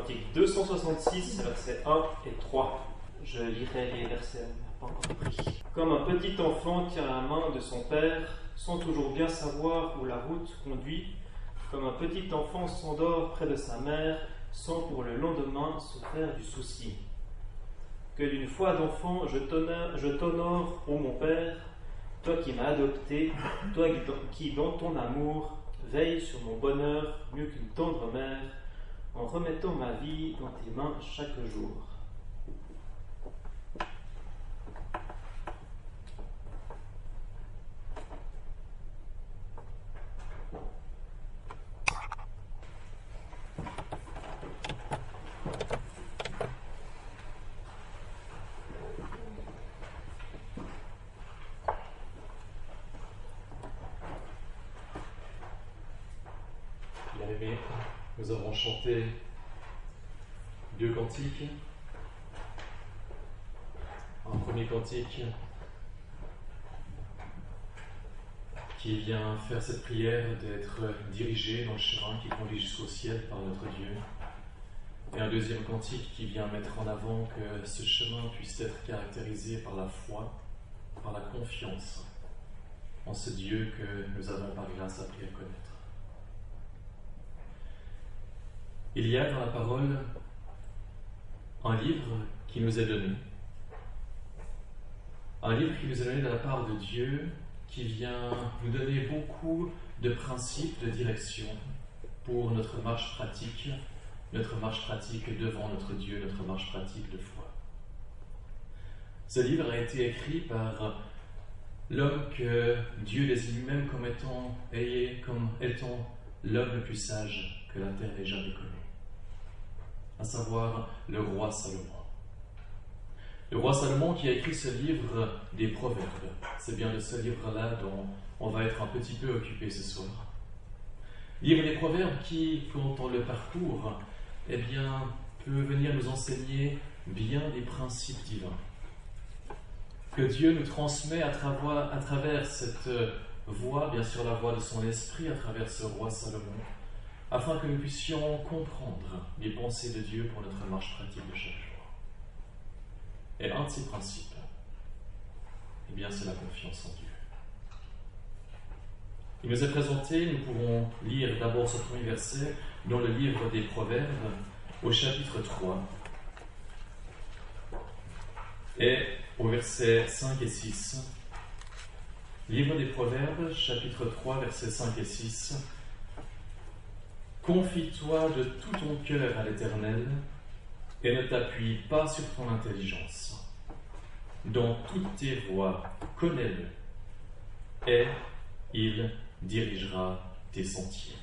Cantique 266, versets 1 et 3. Je lirai les versets, pas encore. Comme un petit enfant tient la main de son père, sans toujours bien savoir où la route conduit, comme un petit enfant s'endort près de sa mère, sans pour le lendemain se faire du souci. Que d'une foi d'enfant je t'honore, ô mon Père, toi qui m'as adopté, toi qui dans ton amour veille sur mon bonheur mieux qu'une tendre mère, en remettant ma vie dans tes mains chaque jour. nous avons chanté Un premier cantique qui vient faire cette prière d'être dirigé dans le chemin qui conduit jusqu'au ciel par notre Dieu. Et un deuxième cantique qui vient mettre en avant que ce chemin puisse être caractérisé par la foi, par la confiance en ce Dieu que nous avons par grâce appris à connaître. Il y a dans la parole un livre qui nous est donné. Un livre qui nous est donné de la part de Dieu, qui vient nous donner beaucoup de principes, de direction pour notre marche pratique, notre marche pratique devant notre Dieu, notre marche pratique de foi. Ce livre a été écrit par l'homme que Dieu désigne lui-même comme étant, comme étant l'homme le plus sage que la terre ait jamais connu à savoir le roi Salomon. Le roi Salomon qui a écrit ce livre des Proverbes. C'est bien de ce livre-là dont on va être un petit peu occupé ce soir. Livre des Proverbes qui, quand on le parcourt, eh bien, peut venir nous enseigner bien des principes divins que Dieu nous transmet à travers, cette voix, bien sûr la voix de son esprit, à travers ce roi Salomon, afin que nous puissions comprendre les pensées de Dieu pour notre marche pratique de chaque jour. Et un de ces principes, eh bien, c'est la confiance en Dieu. Il nous est présenté, nous pouvons lire d'abord ce premier verset dans le livre des Proverbes, au chapitre 3, et au verset 5 et 6. Livre des Proverbes, chapitre 3, versets 5 et 6. Confie-toi de tout ton cœur à l'Éternel et ne t'appuie pas sur ton intelligence. Dans toutes tes voies, connais-le et il dirigera tes sentiers.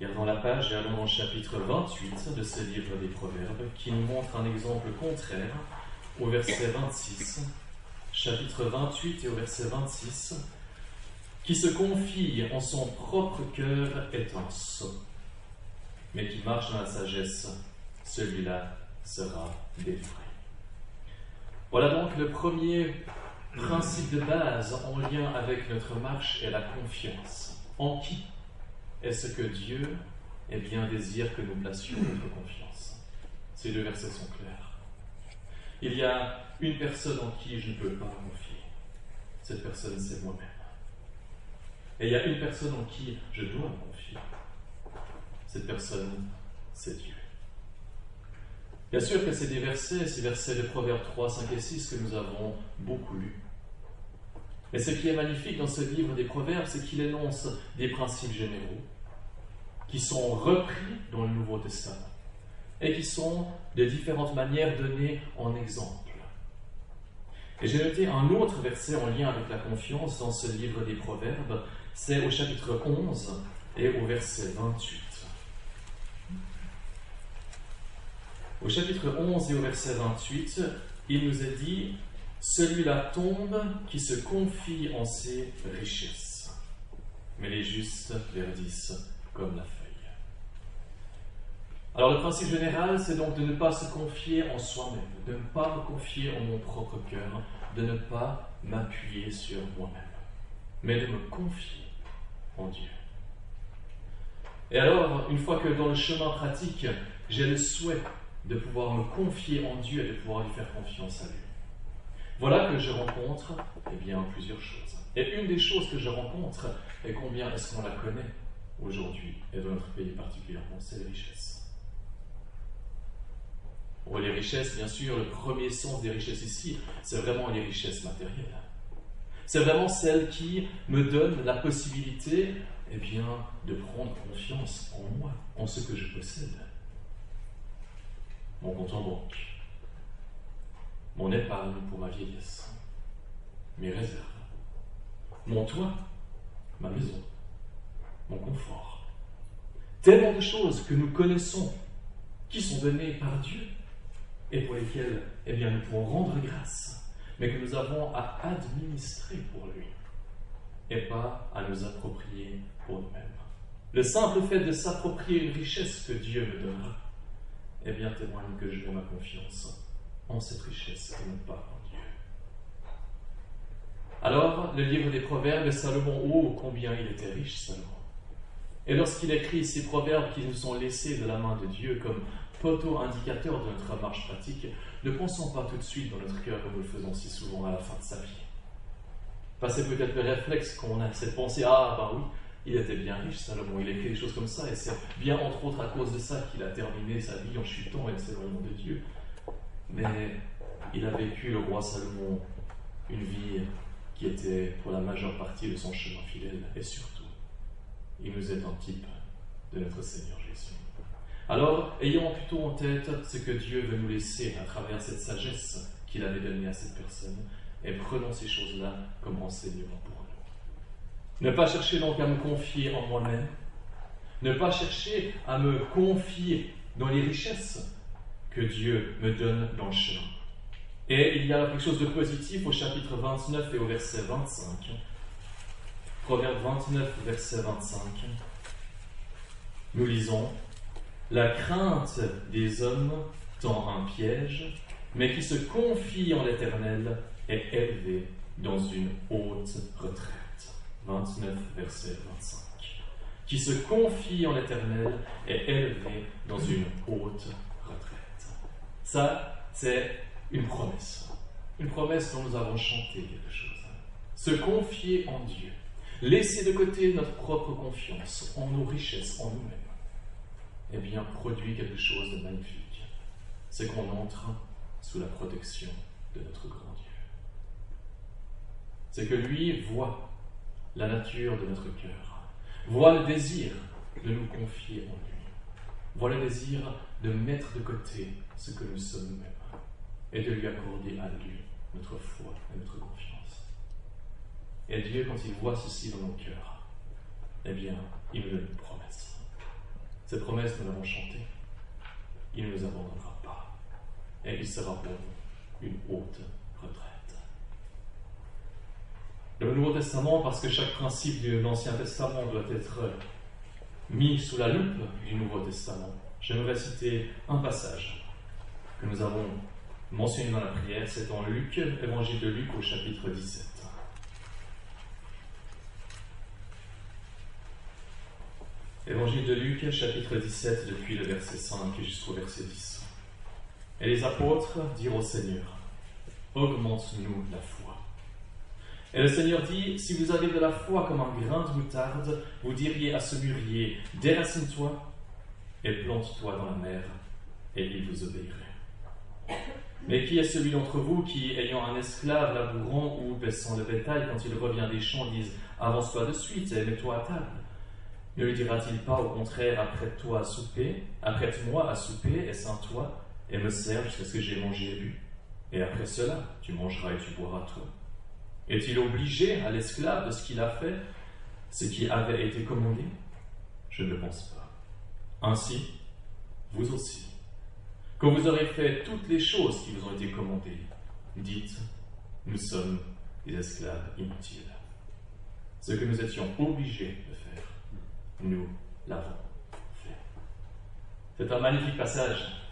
Regardons la page et allons le chapitre 28 de ce livre des Proverbes qui nous montre un exemple contraire au verset 26. Chapitre 28 et au verset 26 qui se confie en son propre cœur est un sot, mais qui marche dans la sagesse, celui-là sera défrayé. Voilà donc le premier principe de base en lien avec notre marche et la confiance. En qui est-ce que Dieu eh bien, désire que nous placions notre confiance? Ces deux versets sont clairs. Il y a une personne en qui je ne peux pas confier. Cette personne, c'est moi-même. Et il y a une personne en qui je dois me confier. Cette personne, c'est Dieu. Bien sûr que c'est des versets, ces versets de Proverbes 3, 5 et 6 que nous avons beaucoup lus. Mais ce qui est magnifique dans ce livre des Proverbes, c'est qu'il énonce des principes généraux qui sont repris dans le Nouveau Testament et qui sont de différentes manières données en exemple. Et j'ai noté un autre verset en lien avec la confiance dans ce livre des Proverbes c'est au chapitre 11 et au verset 28. Au chapitre 11 et au verset 28, il nous est dit Celui-là tombe qui se confie en ses richesses, mais les justes verdissent comme la feuille. Alors le principe général, c'est donc de ne pas se confier en soi-même, de ne pas me confier en mon propre cœur, de ne pas m'appuyer sur moi-même, mais de me confier en Dieu. Et alors, une fois que dans le chemin pratique, j'ai le souhait de pouvoir me confier en Dieu et de pouvoir lui faire confiance à lui, voilà que je rencontre eh bien, plusieurs choses. Et une des choses que je rencontre, et combien est-ce qu'on la connaît aujourd'hui, et dans notre pays particulièrement, c'est les richesses. Pour les richesses, bien sûr, le premier sens des richesses ici, c'est vraiment les richesses matérielles. C'est vraiment celles qui me donnent la possibilité eh de prendre confiance en moi, en ce que je possède. Mon compte en banque, mon épargne pour ma vieillesse, mes réserves, mon toit, ma maison, mon confort. Tellement de choses que nous connaissons, qui sont données par Dieu et pour lesquelles eh nous pouvons rendre grâce, mais que nous avons à administrer pour lui et pas à nous approprier pour nous-mêmes. Le simple fait de s'approprier une richesse que Dieu me donnera, eh bien témoigne que mets ma confiance en cette richesse et non pas en Dieu. Alors, le livre des Proverbes, Salomon, oh, combien il était riche, Salomon. Et lorsqu'il écrit ces proverbes qui nous sont laissés de la main de Dieu comme poteau indicateur de notre marche pratique, ne pensons pas tout de suite dans notre cœur comme nous le faisons si souvent à la fin de sa vie. Passez peut-être le réflexe qu'on a, cette pensée, ah bah oui, il était bien riche, Salomon, il a écrit des choses comme ça, et c'est bien entre autres à cause de ça qu'il a terminé sa vie en chutant et en s'éloignant de Dieu. Mais il a vécu, le roi Salomon, une vie qui était pour la majeure partie de son chemin fidèle, et surtout, il nous est un type de notre Seigneur Jésus. Alors, ayons plutôt en tête ce que Dieu veut nous laisser à travers cette sagesse qu'il avait donnée à cette personne, et prenons ces choses-là comme enseignement pour nous. Ne pas chercher donc à me confier en moi-même, ne pas chercher à me confier dans les richesses que Dieu me donne dans le chemin. Et il y a quelque chose de positif au chapitre 29 et au verset 25. Proverbe 29, verset 25. Nous lisons La crainte des hommes tend un piège, mais qui se confie en l'Éternel est élevé dans une haute retraite. 29, verset 25. Qui se confie en l'Éternel est élevé dans une haute retraite. Ça, c'est une promesse. Une promesse dont nous avons chanté quelque chose. Se confier en Dieu. Laisser de côté notre propre confiance en nos richesses, en nous-mêmes. Eh bien, produit quelque chose de magnifique. C'est qu'on entre sous la protection de notre grand Dieu c'est que lui voit la nature de notre cœur, voit le désir de nous confier en lui, voit le désir de mettre de côté ce que nous sommes nous-mêmes et de lui accorder à lui notre foi et notre confiance. Et Dieu, quand il voit ceci dans nos cœurs, eh bien, il nous donne une promesse. Cette promesse, nous l'avons chantée. Il ne nous abandonnera pas. Et il sera pour nous une haute retraite le Nouveau Testament parce que chaque principe de l'Ancien Testament doit être mis sous la loupe du Nouveau Testament. J'aimerais citer un passage que nous avons mentionné dans la prière, c'est en Luc, Évangile de Luc au chapitre 17. Évangile de Luc, chapitre 17, depuis le verset 5 jusqu'au verset 10. Et les apôtres dirent au Seigneur, augmente-nous la foi. Et le Seigneur dit, si vous avez de la foi comme un grain de moutarde, vous diriez à ce mûrier, déracine-toi et plante-toi dans la mer, et il vous obéirait. Mais qui est celui d'entre vous qui, ayant un esclave labourant ou baissant le bétail, quand il revient des champs, dise Avance-toi de suite et mets-toi à table Ne lui dira-t-il pas au contraire Apprête-toi à souper, apprête-moi à souper, et sains-toi, et me sers jusqu'à ce que j'ai mangé et bu? Et après cela, tu mangeras et tu boiras toi. Est-il obligé à l'esclave de ce qu'il a fait, ce qui avait été commandé? Je ne le pense pas. Ainsi, vous aussi, quand vous aurez fait toutes les choses qui vous ont été commandées, dites, nous sommes des esclaves inutiles. Ce que nous étions obligés de faire, nous l'avons fait. C'est un magnifique passage.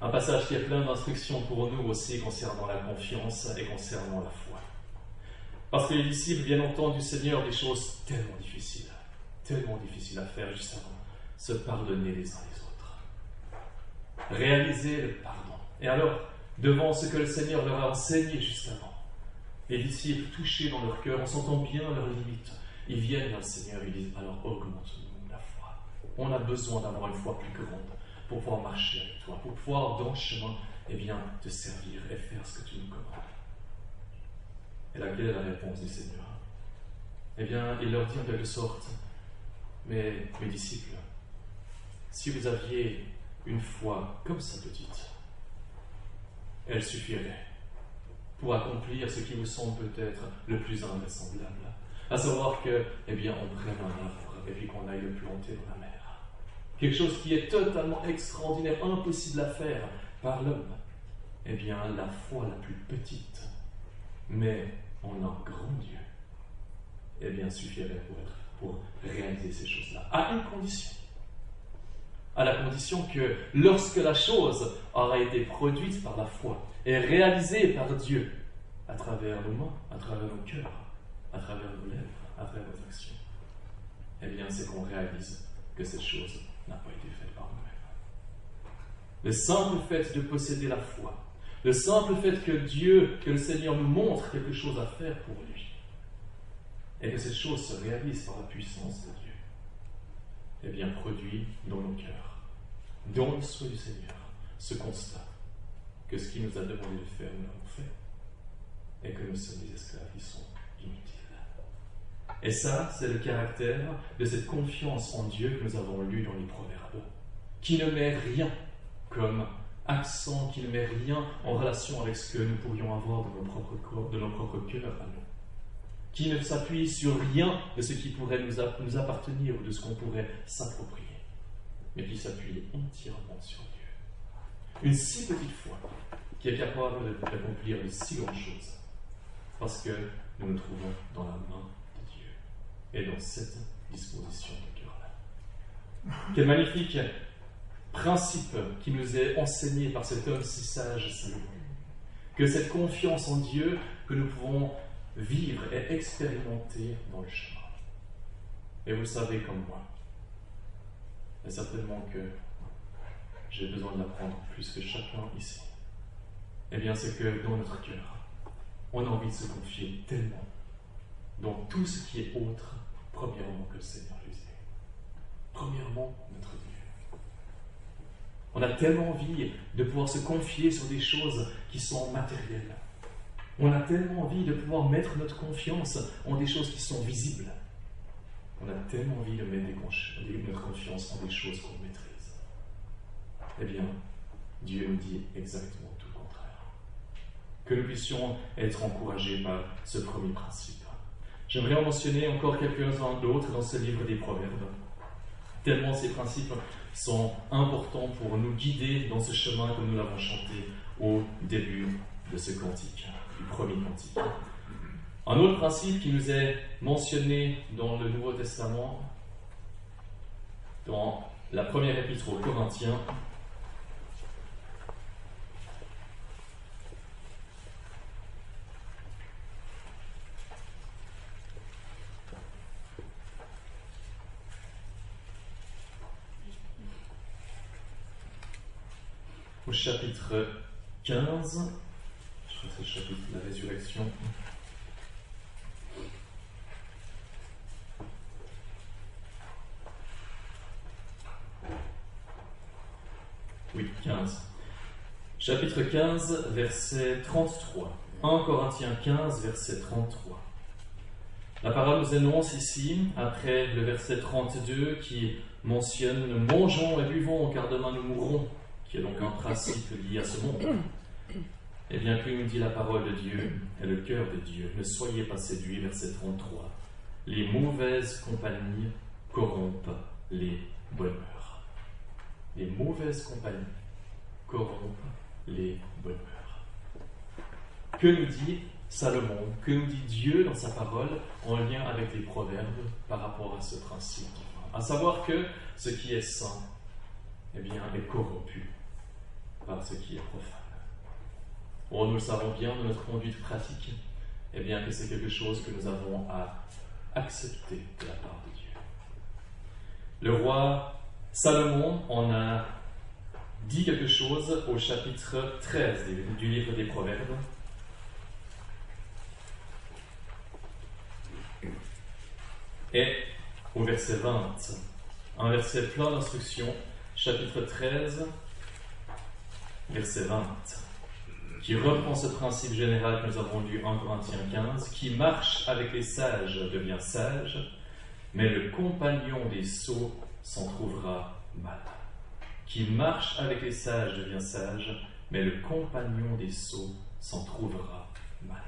Un passage qui est plein d'instructions pour nous aussi concernant la confiance et concernant la foi. Parce que les disciples viennent entendre du Seigneur des choses tellement difficiles. tellement difficile à faire juste avant, se pardonner les uns les autres. Réaliser le pardon. Et alors, devant ce que le Seigneur leur a enseigné juste avant, les disciples touchés dans leur cœur, en sentant bien leurs limites, ils viennent vers le Seigneur et disent alors augmente-nous la foi. On a besoin d'avoir une foi plus grande pour pouvoir marcher avec toi, pour pouvoir dans le chemin, eh bien, te servir et faire ce que tu nous commandes. Et là, quelle est la réponse du Seigneur Eh bien, il leur dit en quelque sorte, mais mes disciples, si vous aviez une foi comme sa petite, elle suffirait pour accomplir ce qui vous semble peut-être le plus invraisemblable, à savoir que, eh bien, on prenne un arbre et qu'on aille le planter dans la mer. Quelque chose qui est totalement extraordinaire, impossible à faire par l'homme. Eh bien, la foi la plus petite, mais en un grand Dieu, eh bien, suffirait pour, pour réaliser ces choses-là, à une condition. À la condition que lorsque la chose aura été produite par la foi et réalisée par Dieu, à travers nos mains, à travers nos cœurs, à travers nos lèvres, à travers nos actions, eh bien, c'est qu'on réalise que cette chose n'a pas été faite par nous-mêmes. Le simple fait de posséder la foi, le simple fait que Dieu, que le Seigneur nous montre quelque chose à faire pour lui, et que cette chose se réalise par la puissance de Dieu, eh bien, produit dans nos cœurs, dans le souhait du Seigneur, ce constat que ce qu'il nous a demandé de faire, nous l'avons fait, et que nous sommes des esclaves qui sont inutiles. Et ça, c'est le caractère de cette confiance en Dieu que nous avons lu dans les Proverbes, qui ne met rien comme accent, qui ne met rien en relation avec ce que nous pourrions avoir dans nos propres corps, de nos propres cœurs à nous, qui ne s'appuie sur rien de ce qui pourrait nous, nous appartenir ou de ce qu'on pourrait s'approprier, mais qui s'appuie entièrement sur Dieu. Une si petite foi qui est capable d'accomplir de si grandes choses, parce que nous nous trouvons dans la main et dans cette disposition de cœur-là. Quel magnifique principe qui nous est enseigné par cet homme si sage Salomon. Que cette confiance en Dieu que nous pouvons vivre et expérimenter dans le chemin. Et vous savez comme moi, et certainement que j'ai besoin d'apprendre plus que chacun ici. Eh bien, c'est que dans notre cœur, on a envie de se confier tellement dans tout ce qui est autre Premièrement, que le Seigneur Jésus. Premièrement, notre Dieu. On a tellement envie de pouvoir se confier sur des choses qui sont matérielles. On a tellement envie de pouvoir mettre notre confiance en des choses qui sont visibles. On a tellement envie de mettre notre confiance en des choses qu'on maîtrise. Eh bien, Dieu nous dit exactement tout le contraire. Que nous puissions être encouragés par ce premier principe. J'aimerais en mentionner encore quelques-uns d'autres dans ce livre des Proverbes, tellement ces principes sont importants pour nous guider dans ce chemin que nous l'avons chanté au début de ce cantique, du premier cantique. Un autre principe qui nous est mentionné dans le Nouveau Testament, dans la première épître aux Corinthiens, chapitre 15. Je crois que c'est le chapitre de la résurrection. Oui, 15. Chapitre 15, verset 33. 1 Corinthiens 15, verset 33. La parole nous annonce ici, après le verset 32 qui mentionne Mangeons et buvons car demain nous mourrons qui est donc un principe lié à ce monde. Eh bien, que nous dit la parole de Dieu et le cœur de Dieu? Ne soyez pas séduits, verset 33. Les mauvaises compagnies corrompent les bonheurs. Les mauvaises compagnies corrompent les bonheurs. Que nous dit Salomon? Que nous dit Dieu dans sa parole en lien avec les proverbes par rapport à ce principe? À savoir que ce qui est saint, eh bien, est corrompu par ce qui est profane. Nous le savons bien dans notre conduite pratique, eh bien que c'est quelque chose que nous avons à accepter de la part de Dieu. Le roi Salomon en a dit quelque chose au chapitre 13 du livre des Proverbes. Et au verset 20, un verset plein d'instructions, chapitre 13, verset 20, qui reprend ce principe général que nous avons lu en Corinthiens 15, qui marche avec les sages devient sage, mais le compagnon des sots s'en trouvera mal. Qui marche avec les sages devient sage, mais le compagnon des sots s'en trouvera mal.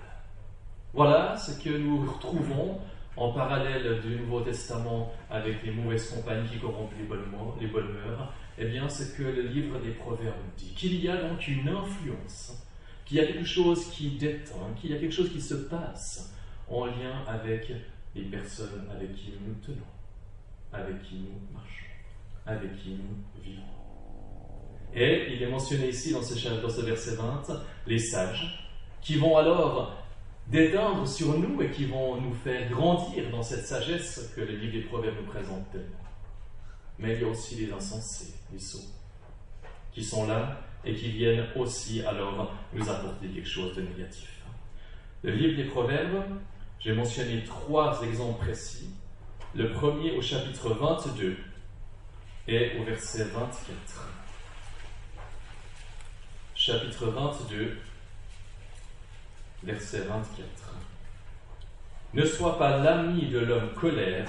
Voilà ce que nous retrouvons en parallèle du Nouveau Testament avec les mauvaises compagnies qui corrompent les bonnes, les bonnes mœurs, eh bien, ce que le livre des Proverbes dit, qu'il y a donc une influence, qu'il y a quelque chose qui détend, qu'il y a quelque chose qui se passe en lien avec les personnes avec qui nous nous tenons, avec qui nous marchons, avec qui nous vivons. Et il est mentionné ici dans ce, dans ce verset 20, les sages, qui vont alors d'éteindre sur nous et qui vont nous faire grandir dans cette sagesse que le livre des Proverbes nous présente. Mais il y a aussi les insensés, qui sont là et qui viennent aussi alors nous apporter quelque chose de négatif. Le livre des Proverbes, j'ai mentionné trois exemples précis. Le premier au chapitre 22 et au verset 24. Chapitre 22, verset 24. Ne sois pas l'ami de l'homme colère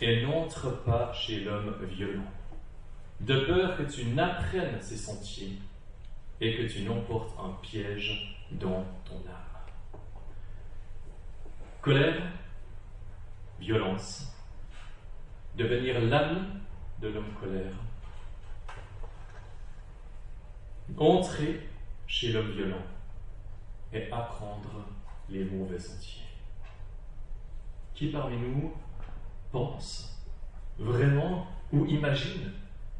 et n'entre pas chez l'homme violent, de peur que tu n'apprennes ses sentiers et que tu n'emportes un piège dans ton âme. Colère, violence, devenir l'ami de l'homme colère, entrer chez l'homme violent et apprendre les mauvais sentiers. Qui parmi nous pense vraiment ou imagine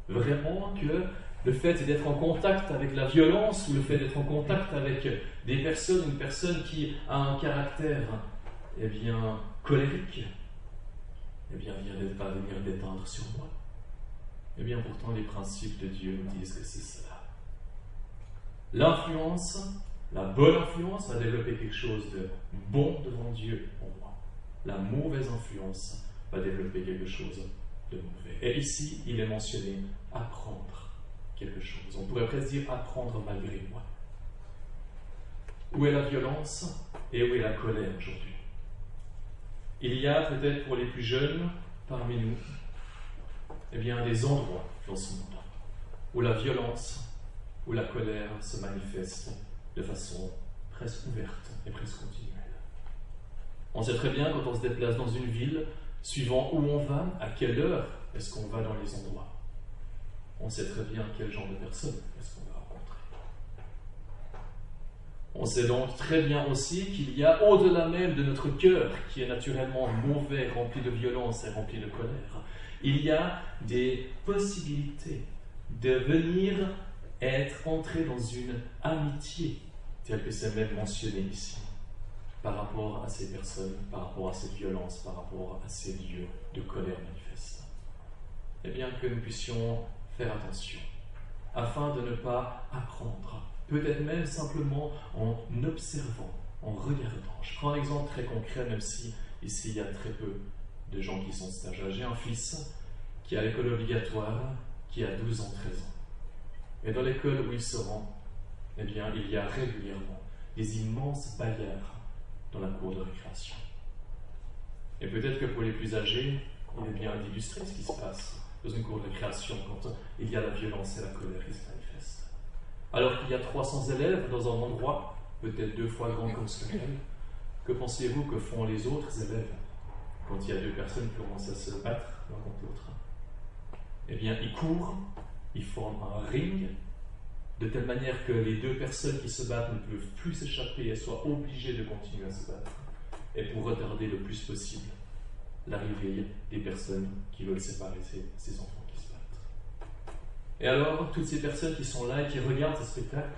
vraiment que le fait d'être en contact avec la violence ou le fait d'être en contact avec des personnes, une personne qui a un caractère eh bien, colérique, eh bien, va venir détendre sur moi. Eh bien, pourtant, les principes de Dieu nous disent que c'est cela. L'influence la bonne influence va développer quelque chose de bon devant Dieu en moi. La mauvaise influence va développer quelque chose de mauvais. Et ici, il est mentionné apprendre quelque chose. On pourrait presque dire apprendre malgré moi. Où est la violence et où est la colère aujourd'hui? Il y a peut-être pour les plus jeunes parmi nous, eh bien, des endroits dans ce monde où la violence, où la colère se manifeste de façon presque ouverte et presque continuelle. On sait très bien quand on se déplace dans une ville, suivant où on va, à quelle heure est-ce qu'on va dans les endroits. On sait très bien quel genre de personnes est-ce qu'on va rencontrer. On sait donc très bien aussi qu'il y a au-delà même de notre cœur, qui est naturellement mauvais, rempli de violence et rempli de colère, il y a des possibilités de venir être entré dans une amitié tel que c'est même mentionné ici, par rapport à ces personnes, par rapport à cette violence, par rapport à ces lieux de colère manifeste. Eh bien, que nous puissions faire attention, afin de ne pas apprendre, peut-être même simplement en observant, en regardant. Je prends un exemple très concret, même si ici il y a très peu de gens qui sont stagiaires. J'ai un fils qui a l'école obligatoire, qui a 12 ans, 13 ans. Et dans l'école où il se rend, eh bien, il y a régulièrement des immenses bagarres dans la cour de récréation. Et peut-être que pour les plus âgés, il est bien d'illustrer ce qui se passe dans une cour de récréation quand il y a la violence et la colère qui se manifestent. Alors qu'il y a 300 élèves dans un endroit peut-être deux fois grand comme ce que pensez-vous que font les autres élèves quand il y a deux personnes qui commencent à se battre l'un contre l'autre? Eh bien, ils courent, ils forment un ring de telle manière que les deux personnes qui se battent ne peuvent plus s'échapper et soient obligées de continuer à se battre, et pour retarder le plus possible l'arrivée des personnes qui veulent séparer ces, enfants qui se battent. Et alors, toutes ces personnes qui sont là et qui regardent ce spectacle,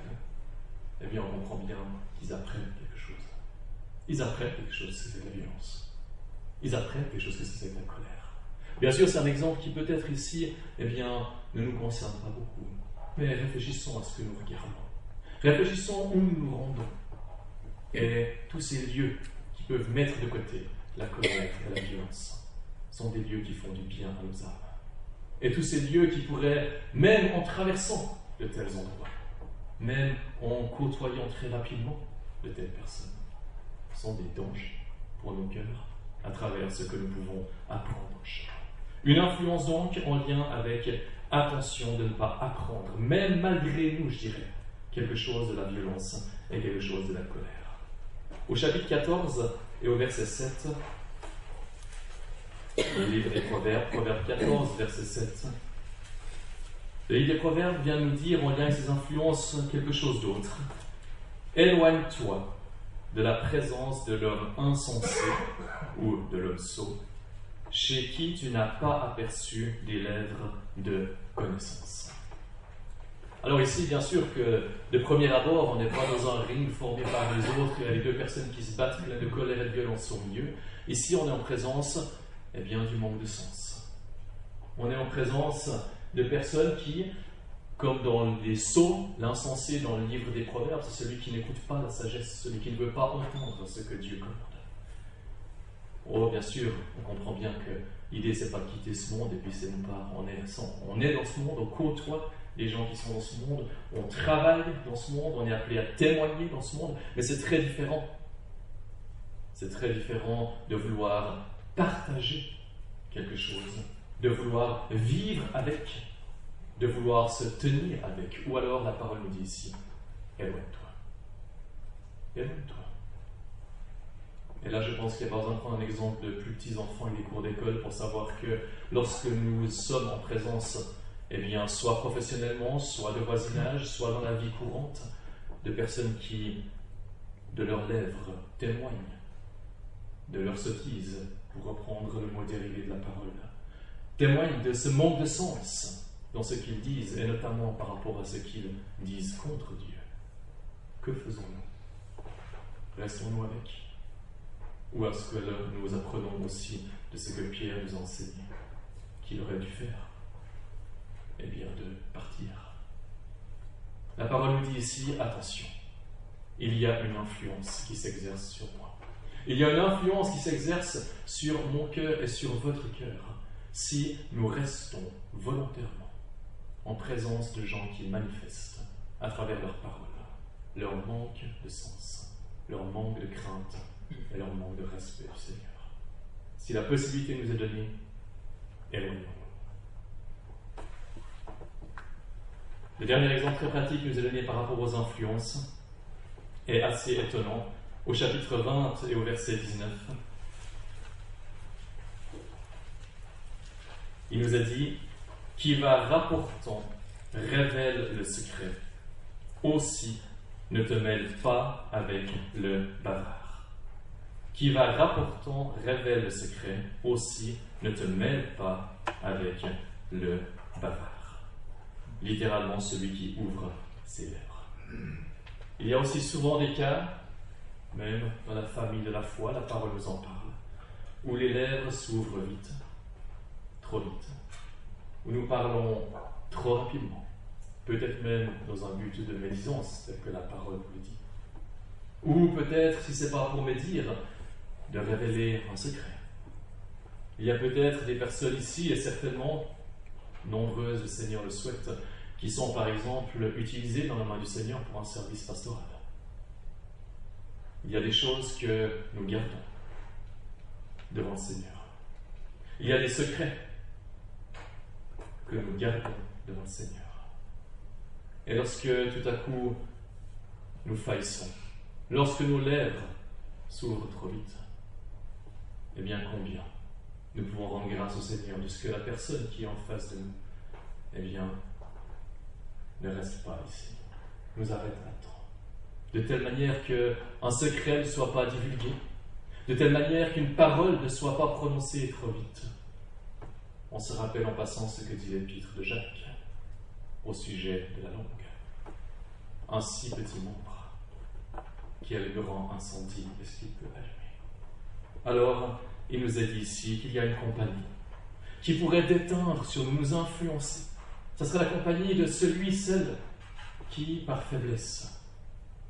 eh bien, on comprend bien qu'ils apprennent quelque chose. Ils apprennent quelque chose, c'est la violence. Ils apprennent quelque chose, que c'est la colère. Bien sûr, c'est un exemple qui peut-être ici, eh bien, ne nous concerne pas beaucoup. Mais réfléchissons à ce que nous regardons. Réfléchissons où nous nous rendons. Et tous ces lieux qui peuvent mettre de côté la colère et la violence sont des lieux qui font du bien à nos âmes. Et tous ces lieux qui pourraient, même en traversant de tels endroits, même en côtoyant très rapidement de telles personnes, sont des dangers pour nos cœurs à travers ce que nous pouvons apprendre. Une influence donc en lien avec attention de ne pas apprendre, même malgré nous, je dirais, quelque chose de la violence et quelque chose de la colère. Au chapitre 14 et au verset 7, le livre des Proverbes, Proverbe 14, verset 7. Le livre des Proverbes vient nous dire, en lien avec ses influences, quelque chose d'autre. Éloigne-toi de la présence de l'homme insensé ou de l'homme sot, chez qui tu n'as pas aperçu des lèvres de connaissance. Alors ici, bien sûr que de premier abord, on n'est pas dans un ring formé par les autres, il y a les deux personnes qui se battent pleines de colère et de violence au milieu. Ici, on est en présence eh bien, du manque de sens. On est en présence de personnes qui, comme dans les sceaux, l'insensé dans le livre des Proverbes, c'est celui qui n'écoute pas la sagesse, celui qui ne veut pas entendre ce que Dieu commande. Oh, bien sûr, on comprend bien que l'idée, c'est pas de quitter ce monde, et puis c'est non pas, on est, on est dans ce monde, on côtoie les gens qui sont dans ce monde, on travaille dans ce monde, on est appelé à témoigner dans ce monde, mais c'est très différent. C'est très différent de vouloir partager quelque chose, de vouloir vivre avec, de vouloir se tenir avec. Ou alors la parole nous dit ici, éloigne-toi. Éloigne-toi. Et là, je pense qu'il y a par exemple un exemple de plus petits enfants et des cours d'école pour savoir que lorsque nous sommes en présence, eh bien, soit professionnellement, soit de voisinage, soit dans la vie courante, de personnes qui, de leurs lèvres, témoignent de leur sottise, pour reprendre le mot dérivé de la parole, témoignent de ce manque de sens dans ce qu'ils disent, et notamment par rapport à ce qu'ils disent contre Dieu. Que faisons-nous? Restons-nous avec Ou est-ce que nous apprenons aussi de ce que Pierre nous enseigne qu'il aurait dû faire? Eh bien, de partir. La parole nous dit ici, attention, il y a une influence qui s'exerce sur moi. Il y a une influence qui s'exerce sur mon cœur et sur votre cœur si nous restons volontairement en présence de gens qui manifestent à travers leurs paroles leur manque de sens, leur manque de crainte et leur manque de respect du Seigneur. Si la possibilité nous est donnée, éloignons-nous. Le dernier exemple très pratique nous est donné par rapport aux influences est assez étonnant au chapitre 20 et au verset 19. Il nous a dit Qui va rapportant révèle le secret. Aussi ne te mêle pas avec le bavard. Qui va rapportant révèle le secret. Aussi ne te mêle pas avec le bavard. Littéralement celui qui ouvre ses lèvres. Il y a aussi souvent des cas même dans la famille de la foi, la parole nous en parle, où les lèvres s'ouvrent vite, trop vite, où nous parlons trop rapidement, peut-être même dans un but de médisance, tel que la parole nous le dit. Ou peut-être, si ce n'est pas pour médire, de révéler un secret. Il y a peut-être des personnes ici, et certainement nombreuses, le Seigneur le souhaite, qui sont par exemple utilisées dans la main du Seigneur pour un service pastoral. Il y a des choses que nous gardons devant le Seigneur. Il y a des secrets que nous gardons devant le Seigneur. Et lorsque tout à coup nous faillissons, lorsque nos lèvres s'ouvrent trop vite, eh bien combien nous pouvons rendre grâce au Seigneur de ce que la personne qui est en face de nous, eh bien, ne reste pas ici, nous arrête à temps de telle manière qu'un secret ne soit pas divulgué, de telle manière qu'une parole ne soit pas prononcée trop vite. On se rappelle en passant ce que dit l'épître de Jacques au sujet de la langue. Un si petit membre, quel grand incendie est-ce qu'il peut allumer Alors, il nous est dit ici qu'il y a une compagnie, qui pourrait déteindre sur nous influencer. Ce serait la compagnie de celui, celle qui, par faiblesse,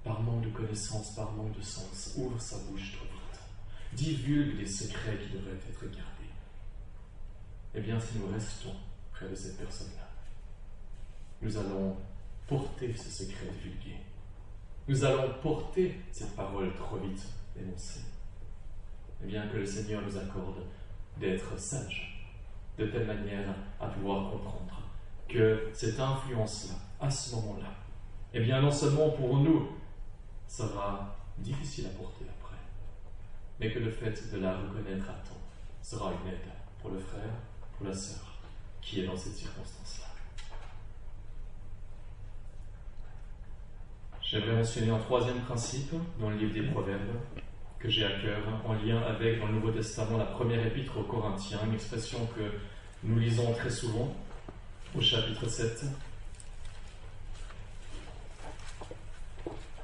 par manque de connaissance, par manque de sens, ouvre sa bouche trop vite, divulgue des secrets qui devraient être gardés. Eh bien, si nous restons près de cette personne-là, nous allons porter ce secret divulgué. Nous allons porter cette parole trop vite énoncée. Eh bien, que le Seigneur nous accorde d'être sages, de telle manière à pouvoir comprendre que cette influence-là, à ce moment-là, eh bien, non seulement pour nous, sera difficile à porter après, mais que le fait de la reconnaître à temps sera une aide pour le frère, pour la sœur, qui est dans cette circonstance-là. J'aimerais mentionner un troisième principe dans le livre des Proverbes que j'ai à cœur, en lien avec, dans le Nouveau Testament, la première épître aux Corinthiens, une expression que nous lisons très souvent au chapitre 7.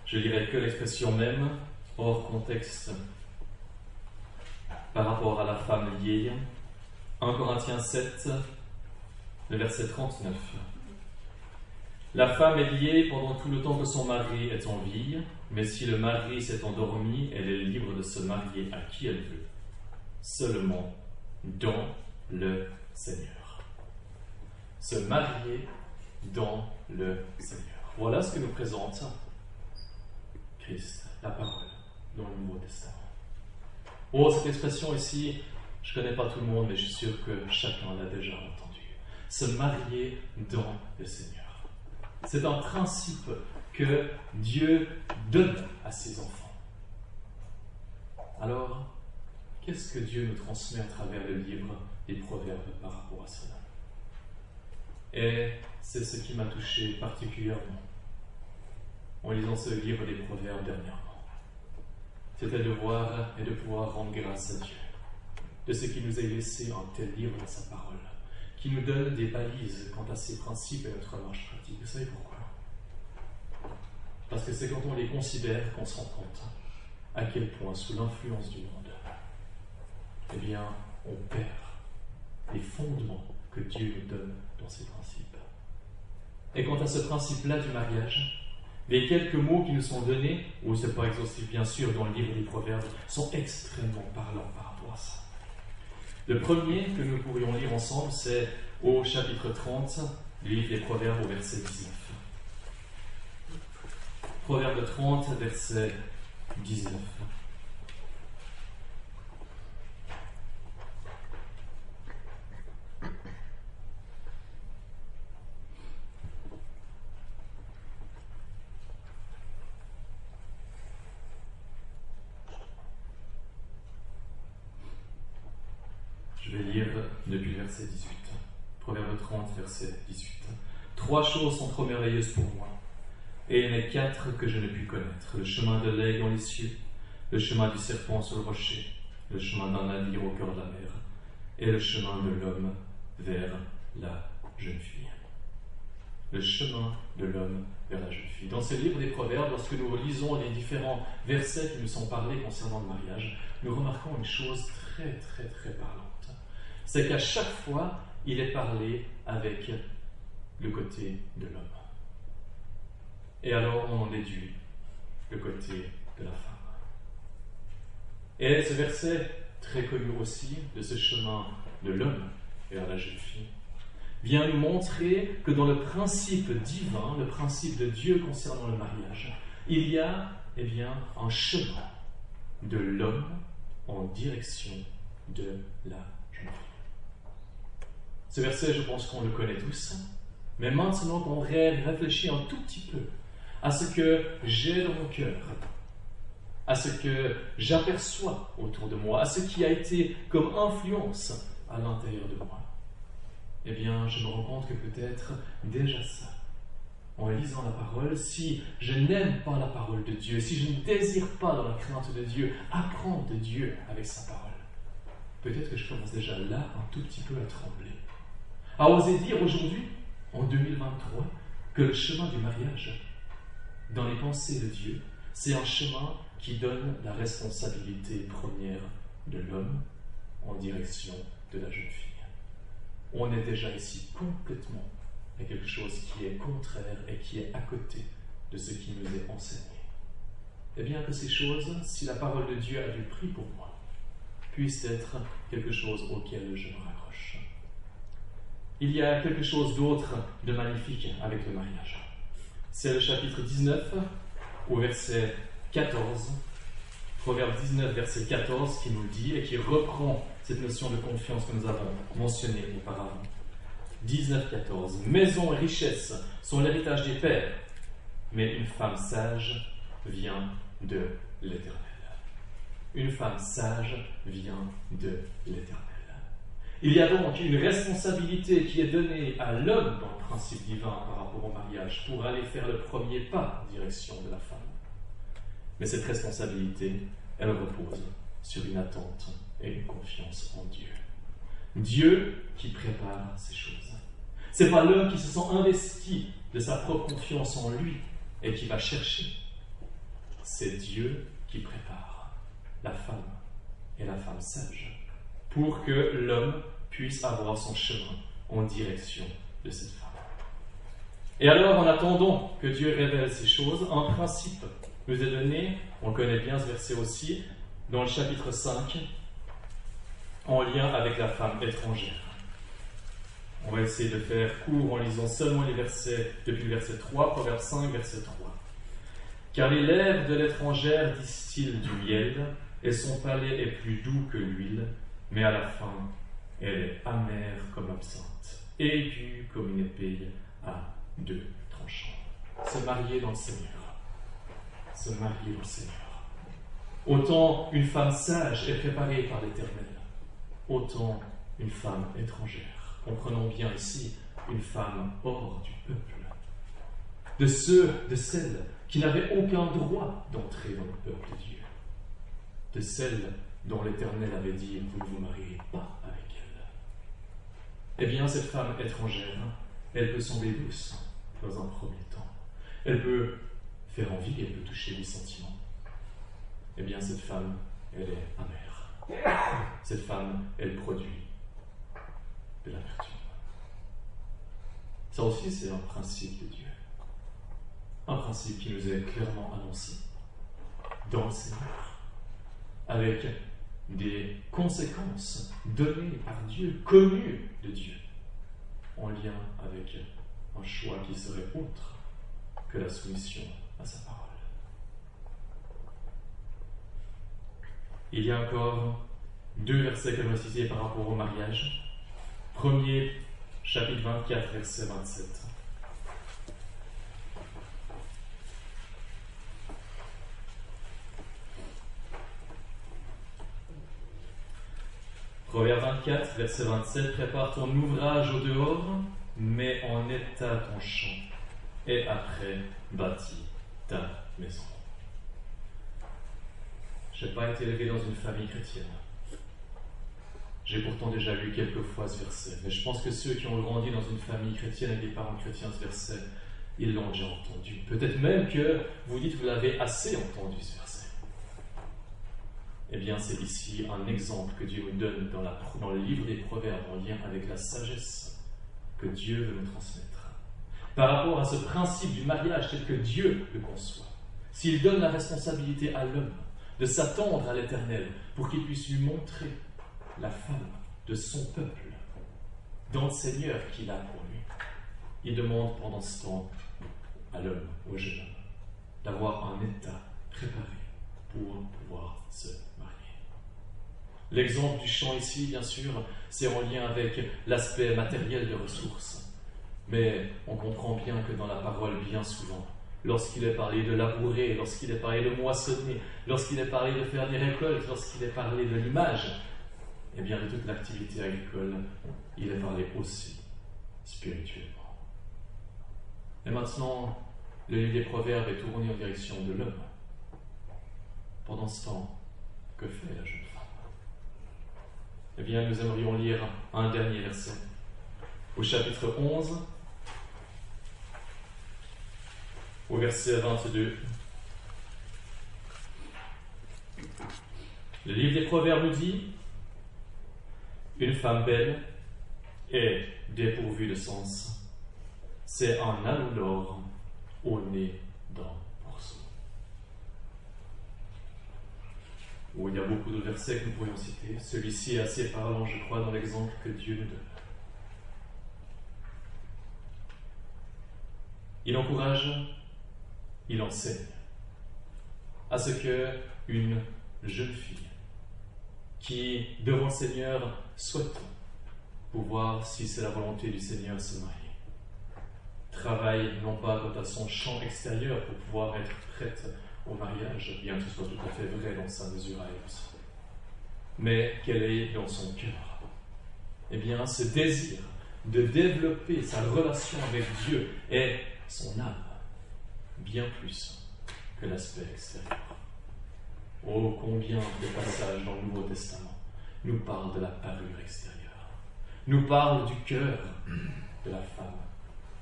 Je lirai que l'expression même, hors contexte, par rapport à la femme liée. 1 Corinthiens 7, le verset 39. La femme est liée pendant tout le temps que son mari est en vie, mais si le mari s'est endormi, elle est libre de se marier à qui elle veut, seulement dans le Seigneur. Se marier dans le Seigneur. Voilà ce que nous présente Christ, la parole, dans le Nouveau Testament. Oh, cette expression ici, je ne connais pas tout le monde, mais je suis sûr que chacun l'a déjà entendu. Se marier dans le Seigneur. C'est un principe que Dieu donne à ses enfants. Alors, qu'est-ce que Dieu nous transmet à travers le livre des Proverbes par rapport à cela? Et c'est ce qui m'a touché particulièrement en lisant ce livre des Proverbes dernièrement. C'était de voir et de pouvoir rendre grâce à Dieu de ce qui nous a laissé un tel livre dans sa parole, qui nous donne des balises quant à ses principes et notre marche pratique. Vous savez pourquoi? Parce que c'est quand on les considère qu'on se rend compte à quel point, sous l'influence du monde, eh bien, on perd les fondements que Dieu nous donne dans ses principes. Et quant à ce principe-là du mariage, les quelques mots qui nous sont donnés, ou c'est pas exhaustif bien sûr dans le livre des Proverbes, sont extrêmement parlants par rapport à ça. Le premier que nous pourrions lire ensemble, c'est au chapitre 30, livre des Proverbes au verset 19. Proverbe 30, verset 19. Je vais lire depuis le verset 18. Proverbe 30, verset 18. Trois choses sont trop merveilleuses pour moi, et il y en a quatre que je ne puis connaître. Le chemin de l'aigle dans les cieux, le chemin du serpent sur le rocher, le chemin d'un navire au cœur de la mer, et le chemin de l'homme vers la jeune fille. Le chemin de l'homme vers la jeune fille. Dans ce livre des Proverbes, lorsque nous lisons les différents versets qui nous sont parlés concernant le mariage, nous remarquons une chose très très très parlante. C'est qu'à chaque fois, il est parlé avec le côté de l'homme. Et alors on en déduit le côté de la femme. Et ce verset, très connu aussi, de ce chemin de l'homme vers la jeune fille, vient nous montrer que dans le principe divin, le principe de Dieu concernant le mariage, il y a eh bien, un chemin de l'homme en direction de la. Ce verset, je pense qu'on le connaît tous, mais maintenant qu'on réfléchit un tout petit peu à ce que j'ai dans mon cœur, à ce que j'aperçois autour de moi, à ce qui a été comme influence à l'intérieur de moi, eh bien, je me rends compte que peut-être déjà ça, en lisant la parole, si je n'aime pas la parole de Dieu, si je ne désire pas dans la crainte de Dieu apprendre de Dieu avec sa parole, peut-être que je commence déjà là un tout petit peu à trembler, à oser dire aujourd'hui, en 2023, que le chemin du mariage, dans les pensées de Dieu, c'est un chemin qui donne la responsabilité première de l'homme en direction de la jeune fille. on est déjà ici complètement à quelque chose qui est contraire et qui est à côté de ce qui nous est enseigné. Et bien que ces choses, si la parole de Dieu a du prix pour moi, puissent être quelque chose auquel je me raccroche. Il y a quelque chose d'autre de magnifique avec le mariage. C'est le chapitre 19 au verset 14 Proverbe 19, verset 14, qui nous dit et qui reprend cette notion de confiance que nous avons mentionnée auparavant. 19, 14. Maison et richesse sont l'héritage des pères, mais une femme sage vient de l'Éternel. Une femme sage vient de l'Éternel. Il y a donc une responsabilité qui est donnée à l'homme dans le principe divin par rapport au mariage pour aller faire le premier pas en direction de la femme. Mais cette responsabilité, elle repose sur une attente et une confiance en Dieu. Dieu qui prépare ces choses. C'est pas l'homme qui se sent investi de sa propre confiance en lui et qui va chercher. C'est Dieu qui prépare la femme et la femme sage pour que l'homme puisse avoir son chemin en direction de cette femme. Et alors, en attendant que Dieu révèle ces choses, un principe nous est donné, on connaît bien ce verset aussi, dans le chapitre 5, en lien avec la femme étrangère. On va essayer de faire court en lisant seulement les versets depuis le verset 3, Proverbe 5, verset 3. Car les lèvres de l'étrangère distillent du miel, et son palais est plus doux que l'huile, mais à la fin, elle est amère comme l'absinthe, aiguë comme une épée à deux tranchants. Se marier dans le Seigneur se marier au Seigneur. Autant une femme sage est préparée par l'Éternel, autant une femme étrangère. Comprenons bien ici une femme hors du peuple. De ceux, de celles qui n'avaient aucun droit d'entrer dans le peuple de Dieu. De celles dont l'Éternel avait dit Vous ne vous mariez pas avec elle. Eh bien, cette femme étrangère, elle peut sembler douce dans un premier temps. Elle peut faire envie, elle peut toucher les sentiments. Eh bien, cette femme, elle est amère. Cette femme, elle produit de l'amertume. Ça aussi, c'est un principe de Dieu. Un principe qui nous est clairement annoncé dans le Seigneur, avec des conséquences données par Dieu, connues de Dieu, en lien avec un choix qui serait autre que la soumission à sa parole. Il y a encore deux versets que je par rapport au mariage. Premier, chapitre 24, verset 27. Proverbe 24, verset 27, prépare ton ouvrage au dehors, mets en état ton champ, et après bâtis ta maison. Je n'ai pas été élevé dans une famille chrétienne. J'ai pourtant déjà lu quelques fois ce verset, mais je pense que ceux qui ont grandi dans une famille chrétienne et des parents chrétiens, ce verset, ils l'ont déjà entendu. Peut-être même que vous dites que vous l'avez assez entendu ce verset. Eh bien, c'est ici un exemple que Dieu nous donne dans, le livre des Proverbes en lien avec la sagesse que Dieu veut nous transmettre par rapport à ce principe du mariage tel que Dieu le conçoit. S'il donne la responsabilité à l'homme de s'attendre à l'Éternel pour qu'il puisse lui montrer la femme de son peuple dans le Seigneur qu'il a pour lui, il demande pendant ce temps à l'homme, au jeune homme, d'avoir un état préparé pour pouvoir se. L'exemple du champ ici, bien sûr, c'est en lien avec l'aspect matériel des ressources. Mais on comprend bien que dans la parole, bien souvent, lorsqu'il est parlé de labourer, lorsqu'il est parlé de moissonner, lorsqu'il est parlé de faire des récoltes, lorsqu'il est parlé de l'image, eh bien de toute l'activité agricole, il est parlé aussi spirituellement. Et maintenant, le livre des Proverbes est tourné en direction de l'homme. Pendant ce temps, que femme Eh bien, nous aimerions lire un dernier verset. Au chapitre 11, au verset 22. Le livre des Proverbes nous dit Une femme belle est dépourvu de sens. C'est un anneau d'or au nez d'un morceau. Il y a beaucoup de versets que nous pourrions citer. Celui-ci est assez parlant, je crois, dans l'exemple que Dieu nous donne. Il encourage, il enseigne à ce que une jeune fille qui, devant le Seigneur, souhaite pouvoir, si c'est la volonté du Seigneur, se marier. Travaille non pas quant à son champ extérieur pour pouvoir être prête au mariage, bien que ce soit tout à fait vrai dans sa mesure à elle mais qu'elle ait dans son cœur, eh bien, ce désir de développer sa relation avec Dieu et son âme, bien plus que l'aspect extérieur. Oh, combien de passages dans le Nouveau Testament nous parlent de la parure extérieure, nous parlent du cœur de la femme,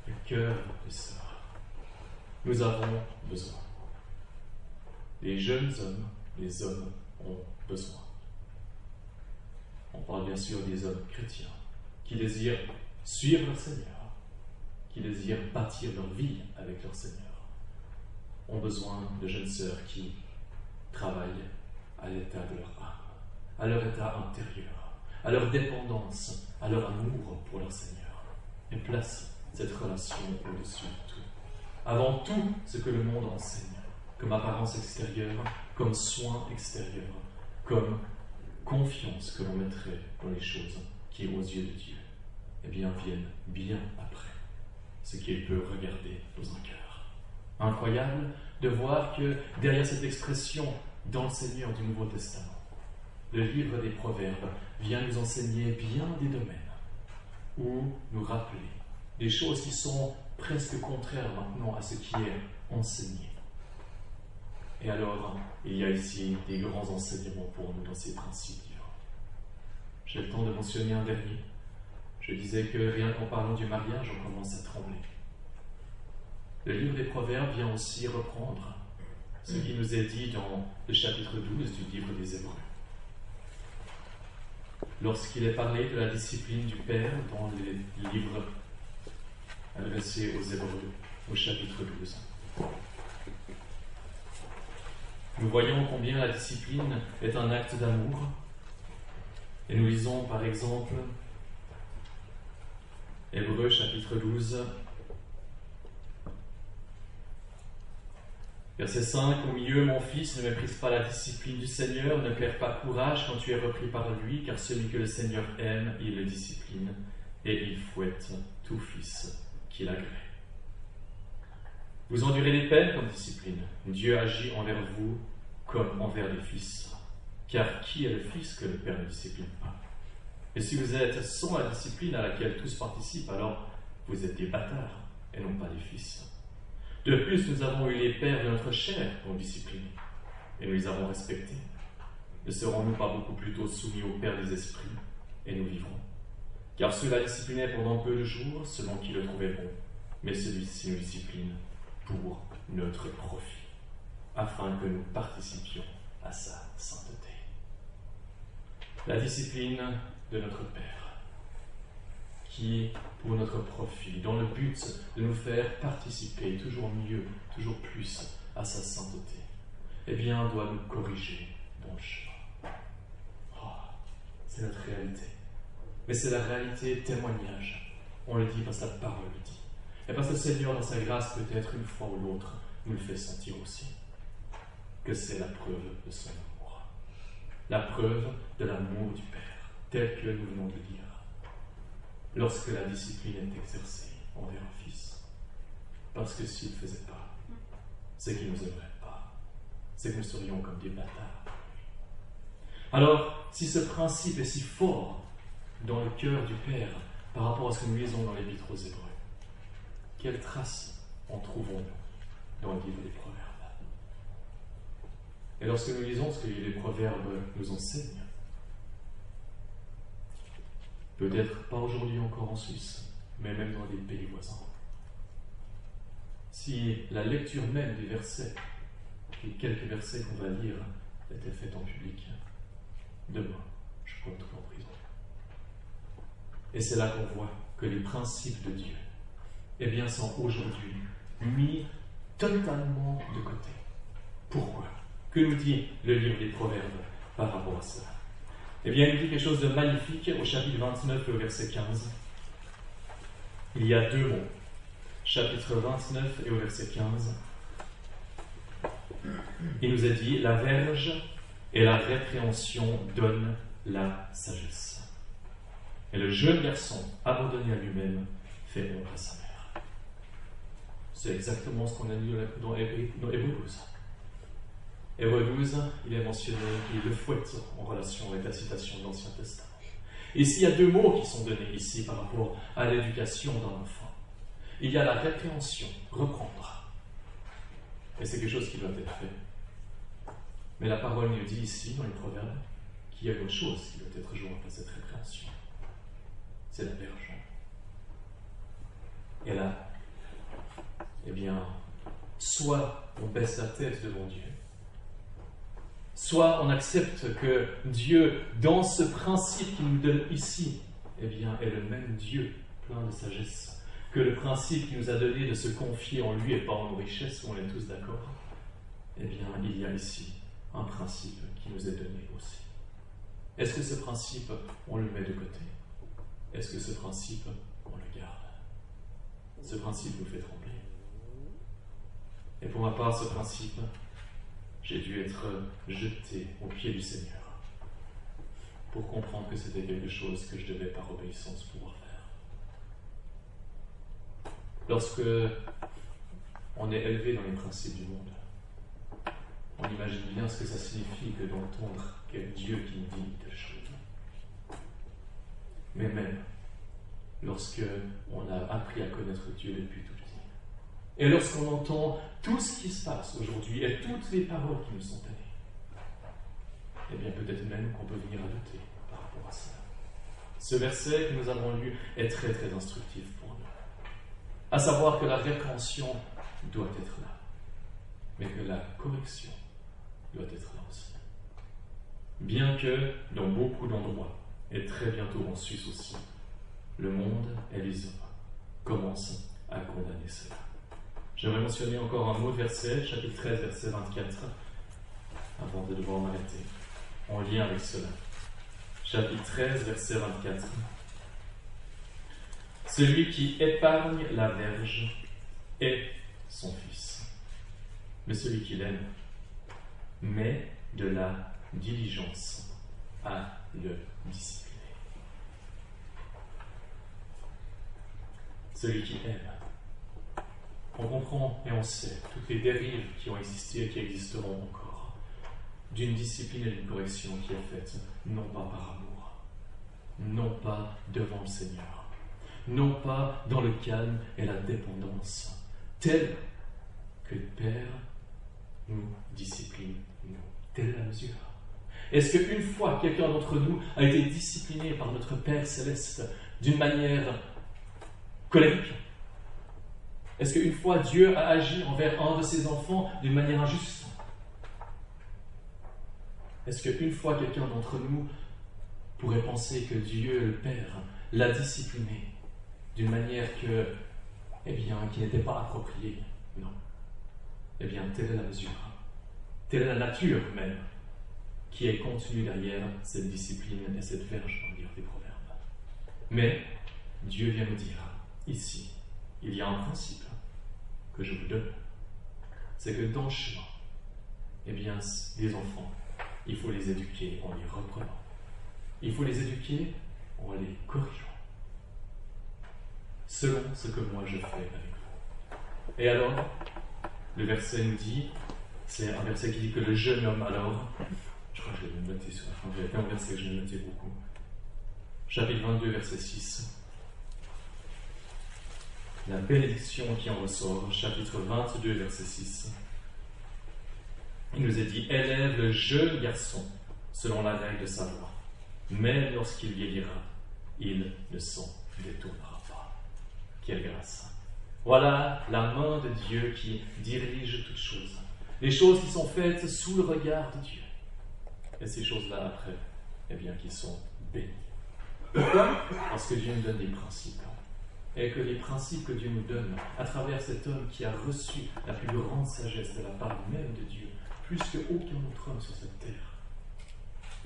du cœur des sœurs. Nous avons besoin. Les jeunes hommes, les hommes ont besoin. On parle bien sûr des hommes chrétiens qui désirent suivre le Seigneur, qui désirent bâtir leur vie avec leur Seigneur, ont besoin de jeunes sœurs qui travaillent à l'état de leur âme, à leur état intérieur, à leur dépendance, à leur amour pour leur Seigneur, et placent cette relation au-dessus de tout. Avant tout ce que le monde enseigne, comme apparence extérieure, comme soin extérieur, comme confiance que l'on mettrait dans les choses qui, aux yeux de Dieu, eh bien, viennent bien après ce qu'il peut regarder dans un cœur. Incroyable de voir que derrière cette expression dans le Seigneur du Nouveau Testament, le livre des Proverbes vient nous enseigner bien des domaines ou nous rappeler des choses qui sont presque contraires maintenant à ce qui est enseigné. Et alors, il y a ici des grands enseignements pour nous dans ces principes. J'ai le temps de mentionner un dernier. Je disais que rien qu'en parlant du mariage, on commence à trembler. Le livre des Proverbes vient aussi reprendre ce qui nous est dit dans le chapitre 12 du livre des Hébreux. Lorsqu'il est parlé de la discipline du Père dans les livres adressés aux Hébreux, au chapitre 12. Nous voyons combien la discipline est un acte d'amour. Et nous lisons par exemple Hébreux chapitre 12, Verset 5, au milieu, mon fils, ne méprise pas la discipline du Seigneur, ne perds pas courage quand tu es repris par lui, car celui que le Seigneur aime, il le discipline, et il fouette tout fils qu'il agrée. Vous endurez les peines comme discipline. Dieu agit envers vous comme envers les fils. Car qui est le fils que le Père ne discipline pas? Et si vous êtes sans la discipline à laquelle tous participent, alors vous êtes des bâtards et non pas des fils. De plus, nous avons eu les pères de notre chair pour discipliner, et nous les avons respectés. Ne serons-nous pas beaucoup plutôt soumis au Père des esprits, et nous vivrons? Car cela disciplinait pendant peu de jours, selon qui le trouvait bon, mais celui-ci nous discipline pour notre profit, afin que nous participions à sa sainteté. La discipline de notre Père qui pour notre profit, dans le but de nous faire participer toujours mieux, toujours plus à sa sainteté, eh bien, doit nous corriger le chemin. Oh, c'est notre réalité. Mais c'est la réalité témoignage. On le dit que la parole le. Et parce que le Seigneur, dans sa grâce, peut-être une fois ou l'autre, nous le fait sentir aussi. Que c'est la preuve de son amour. La preuve de l'amour du Père, tel que nous venons de dire lorsque la discipline est exercée envers un fils. Parce que s'il ne faisait pas, c'est qu'il ne nous aimerait pas. C'est que nous serions comme des bâtards. Alors, si ce principe est si fort dans le cœur du Père par rapport à ce que nous lisons dans l'Épître aux Hébreux, quelle trace en trouvons-nous dans le livre des Proverbes? Et lorsque nous lisons ce que les Proverbes nous enseignent, Peut-être pas aujourd'hui encore en Suisse, mais même dans des pays voisins. Si la lecture même des versets, les quelques versets qu'on va lire, était faite en public, demain, je être en prison. Et c'est là qu'on voit que les principes de Dieu, eh bien, sont aujourd'hui mis totalement de côté. Pourquoi? Que nous dit le livre des Proverbes par rapport à cela? Eh bien, il dit quelque chose de magnifique au chapitre 29 et au verset 15. Il y a deux mots. Chapitre 29 et au verset 15. Il nous a dit, la verge et la répréhension donnent la sagesse. Et le jeune garçon, abandonné à lui-même, fait honte à sa. C'est exactement ce qu'on a dit dans Hébreu 12. Hébreu 12, il est mentionné qu'il le fouette en relation avec la citation de l'Ancien Testament. Et s'il y a deux mots qui sont donnés ici par rapport à l'éducation d'un enfant, il y a la répréhension, reprendre. Et c'est quelque chose qui doit être fait. Mais la parole nous dit ici, dans les proverbes, qu'il y a autre chose qui doit être jouée après cette répréhension. C'est la verge. Et là, eh bien, soit on baisse la tête devant Dieu, soit on accepte que Dieu, dans ce principe qu'il nous donne ici, eh bien, est le même Dieu, plein de sagesse, que le principe qu'il nous a donné de se confier en lui et pas en nos richesses, on est tous d'accord, eh bien, il y a ici un principe qui nous est donné aussi. Est-ce que ce principe, on le met de côté? Est-ce que ce principe, on le garde? Ce principe nous fait trembler. Et pour ma part, ce principe, j'ai dû être jeté au pied du Seigneur pour comprendre que c'était quelque chose que je devais par obéissance pouvoir faire. Lorsque on est élevé dans les principes du monde, on imagine bien ce que ça signifie que d'entendre quel Dieu qui nous dit telle chose. Mais même lorsque on a appris à connaître Dieu depuis tout et lorsqu'on entend tout ce qui se passe aujourd'hui et toutes les paroles qui nous sont données, eh bien peut-être même qu'on peut venir à douter par rapport à cela. Ce verset que nous avons lu est très très instructif pour nous. À savoir que la répréhension doit être là, mais que la correction doit être là aussi. Bien que dans beaucoup d'endroits, et très bientôt en Suisse aussi, le monde et les hommes commencent à condamner cela. J'aimerais mentionner encore un mot de verset, chapitre 13, verset 24, avant de devoir m'arrêter, en lien avec cela. Chapitre 13, verset 24. Celui qui épargne la verge est son fils, mais celui qui l'aime met de la diligence à le discipliner. Celui qui aime on comprend et on sait toutes les dérives qui ont existé et qui existeront encore, d'une discipline et d'une correction qui est faite, non pas par amour, non pas devant le Seigneur, non pas dans le calme et la dépendance, tel que le Père nous discipline, nous. Telle la mesure. Est-ce qu'une fois quelqu'un d'entre nous a été discipliné par notre Père céleste d'une manière colérique, est-ce qu'une fois Dieu a agi envers un de ses enfants d'une manière injuste Est-ce qu'une fois quelqu'un d'entre nous pourrait penser que Dieu, le Père, l'a discipliné d'une manière que, eh bien, qui n'était pas appropriée? Non. Eh bien, telle est la mesure. Telle est la nature même qui est contenue derrière cette discipline et cette verge, on dire, des proverbes. Mais Dieu vient nous dire ici, il y a un principe que je vous donne. C'est que dans le chemin, eh bien, les enfants, il faut les éduquer en les reprenant. Il faut les éduquer en les corrigeant. Selon ce que moi je fais avec vous. Et alors, le verset nous dit, c'est un verset qui dit que le jeune homme alors, je crois que je l'ai noté sur la fin, il y un verset que je noté beaucoup. Chapitre 22, verset 6 la bénédiction qui en ressort, chapitre 22, verset 6. Il nous est dit, élève le jeune garçon selon la règle de sa voix, mais lorsqu'il vieillira, il ne s'en détournera pas. Quelle grâce. Voilà la main de Dieu qui dirige toutes choses. Les choses qui sont faites sous le regard de Dieu. Et ces choses-là, après, eh bien, qui sont bénies. Parce que Dieu nous donne des principes. Et que les principes que Dieu nous donne, à travers cet homme qui a reçu la plus grande sagesse de la part même de Dieu, plus qu'aucun autre homme sur cette terre,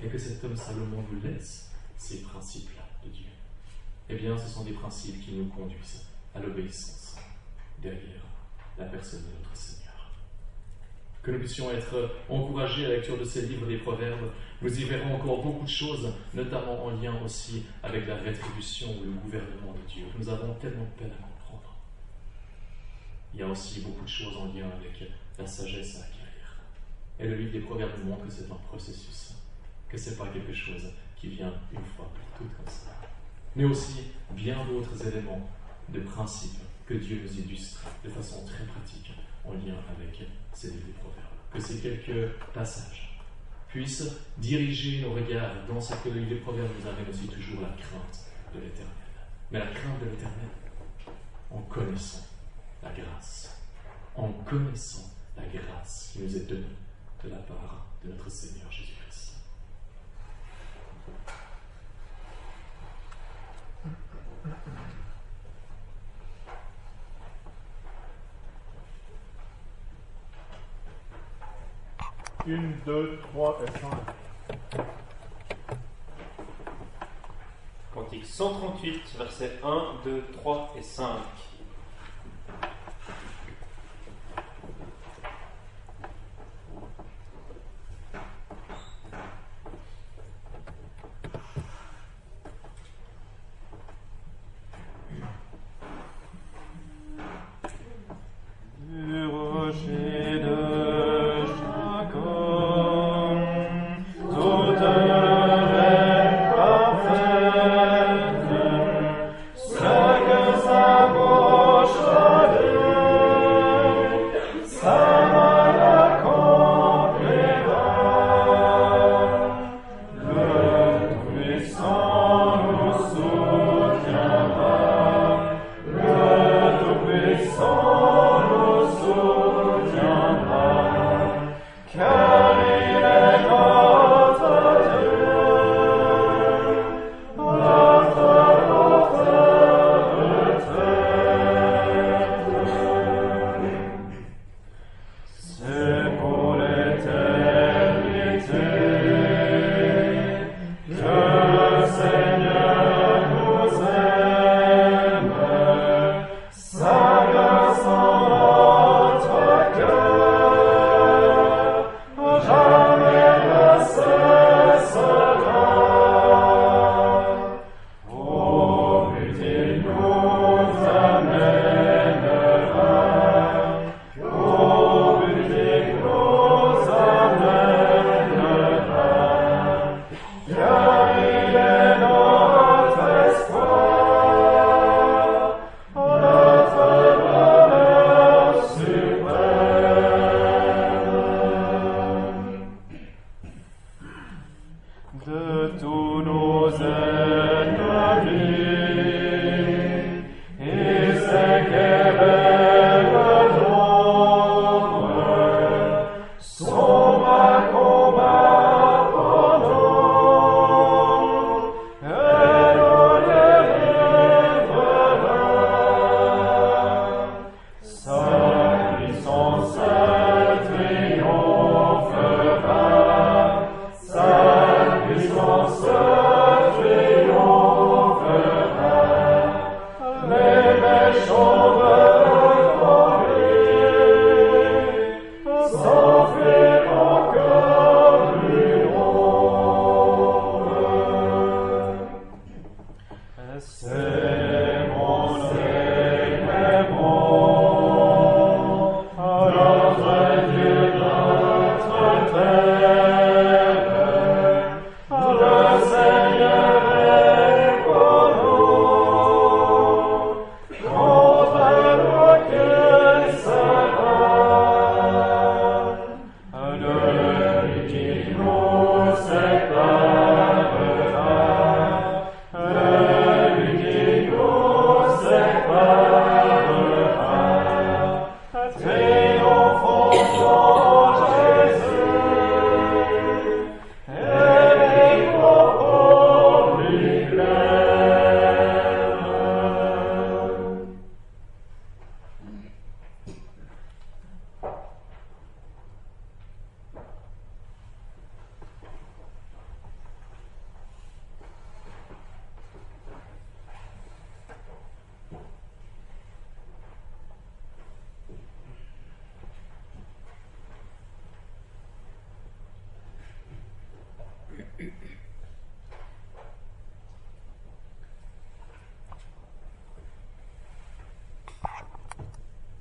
et que cet homme Salomon nous laisse ces principes-là de Dieu, eh bien, ce sont des principes qui nous conduisent à l'obéissance derrière la personne de notre Seigneur. Que nous puissions être encouragés à la lecture de ces livres des Proverbes. Nous y verrons encore beaucoup de choses, notamment en lien aussi avec la rétribution ou le gouvernement de Dieu. Nous avons tellement de peine à comprendre. Il y a aussi beaucoup de choses en lien avec la sagesse à acquérir. Et le livre des Proverbes montre que c'est un processus, que ce n'est pas quelque chose qui vient une fois pour toutes comme ça. Mais aussi bien d'autres éléments de principes que Dieu nous illustre de façon très pratique en lien avec ces livres proverbes. Que ces quelques passages puissent diriger nos regards dans ce que le livre des proverbes nous amène aussi toujours la crainte de l'éternel. Mais la crainte de l'éternel en connaissant la grâce, en connaissant la grâce qui nous est donnée de la part de notre Seigneur Jésus-Christ. Une, deux, trois et cinq. Cantique 138, versets 1, 2, 3 et 5.